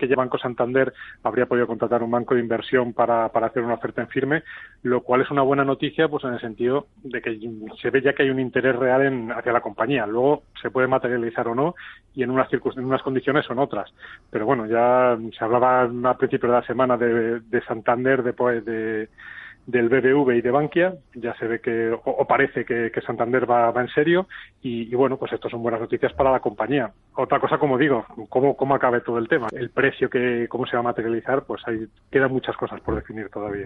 Y Banco Santander habría podido contratar un banco de inversión para, para hacer una oferta en firme, lo cual es una buena noticia pues en el sentido de que se ve ya que hay un interés real en, hacia la compañía. Luego se puede materializar o no y en unas, en unas condiciones o otras. Pero bueno, ya se hablaba a principios de la semana de, de Santander, de, de del BBV y de Bankia, ya se ve que, o, parece que, Santander va, en serio, y, bueno, pues esto son buenas noticias para la compañía. Otra cosa, como digo, cómo, cómo acabe todo el tema. El precio que, cómo se va a materializar, pues ahí quedan muchas cosas por definir todavía.